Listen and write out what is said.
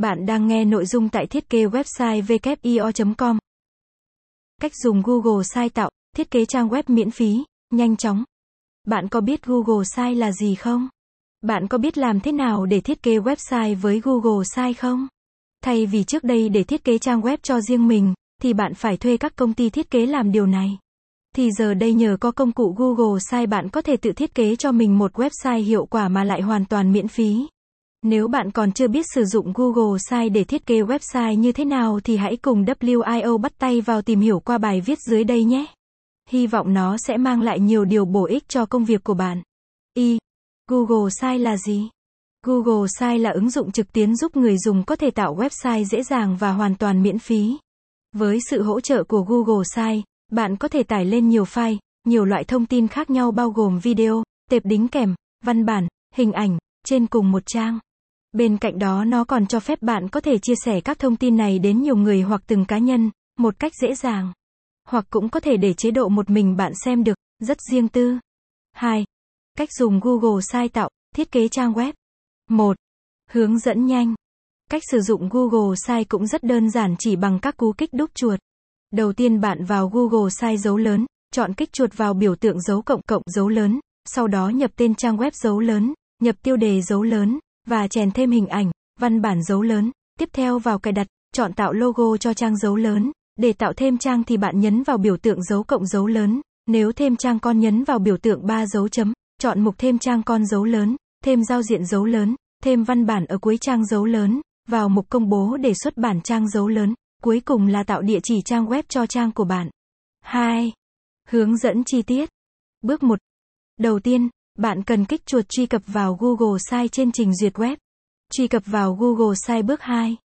Bạn đang nghe nội dung tại thiết kế website wio.com. Cách dùng Google Site tạo, thiết kế trang web miễn phí, nhanh chóng. Bạn có biết Google Site là gì không? Bạn có biết làm thế nào để thiết kế website với Google Site không? Thay vì trước đây để thiết kế trang web cho riêng mình, thì bạn phải thuê các công ty thiết kế làm điều này. Thì giờ đây nhờ có công cụ Google Site, bạn có thể tự thiết kế cho mình một website hiệu quả mà lại hoàn toàn miễn phí. Nếu bạn còn chưa biết sử dụng Google Sites để thiết kế website như thế nào thì hãy cùng WIO bắt tay vào tìm hiểu qua bài viết dưới đây nhé. Hy vọng nó sẽ mang lại nhiều điều bổ ích cho công việc của bạn. Y. Google Sites là gì? Google Sites là ứng dụng trực tuyến giúp người dùng có thể tạo website dễ dàng và hoàn toàn miễn phí. Với sự hỗ trợ của Google Sites, bạn có thể tải lên nhiều file, nhiều loại thông tin khác nhau bao gồm video, tệp đính kèm, văn bản, hình ảnh, trên cùng một trang. Bên cạnh đó nó còn cho phép bạn có thể chia sẻ các thông tin này đến nhiều người hoặc từng cá nhân, một cách dễ dàng. Hoặc cũng có thể để chế độ một mình bạn xem được, rất riêng tư. 2. Cách dùng Google sai tạo, thiết kế trang web. 1. Hướng dẫn nhanh. Cách sử dụng Google Sai cũng rất đơn giản chỉ bằng các cú kích đúc chuột. Đầu tiên bạn vào Google Sai dấu lớn, chọn kích chuột vào biểu tượng dấu cộng cộng dấu lớn, sau đó nhập tên trang web dấu lớn, nhập tiêu đề dấu lớn, và chèn thêm hình ảnh, văn bản dấu lớn. Tiếp theo vào cài đặt, chọn tạo logo cho trang dấu lớn. Để tạo thêm trang thì bạn nhấn vào biểu tượng dấu cộng dấu lớn. Nếu thêm trang con nhấn vào biểu tượng ba dấu chấm, chọn mục thêm trang con dấu lớn, thêm giao diện dấu lớn, thêm văn bản ở cuối trang dấu lớn, vào mục công bố để xuất bản trang dấu lớn, cuối cùng là tạo địa chỉ trang web cho trang của bạn. 2. Hướng dẫn chi tiết. Bước 1. Đầu tiên, bạn cần kích chuột truy cập vào Google Sites trên trình duyệt web. Truy cập vào Google Sites bước 2.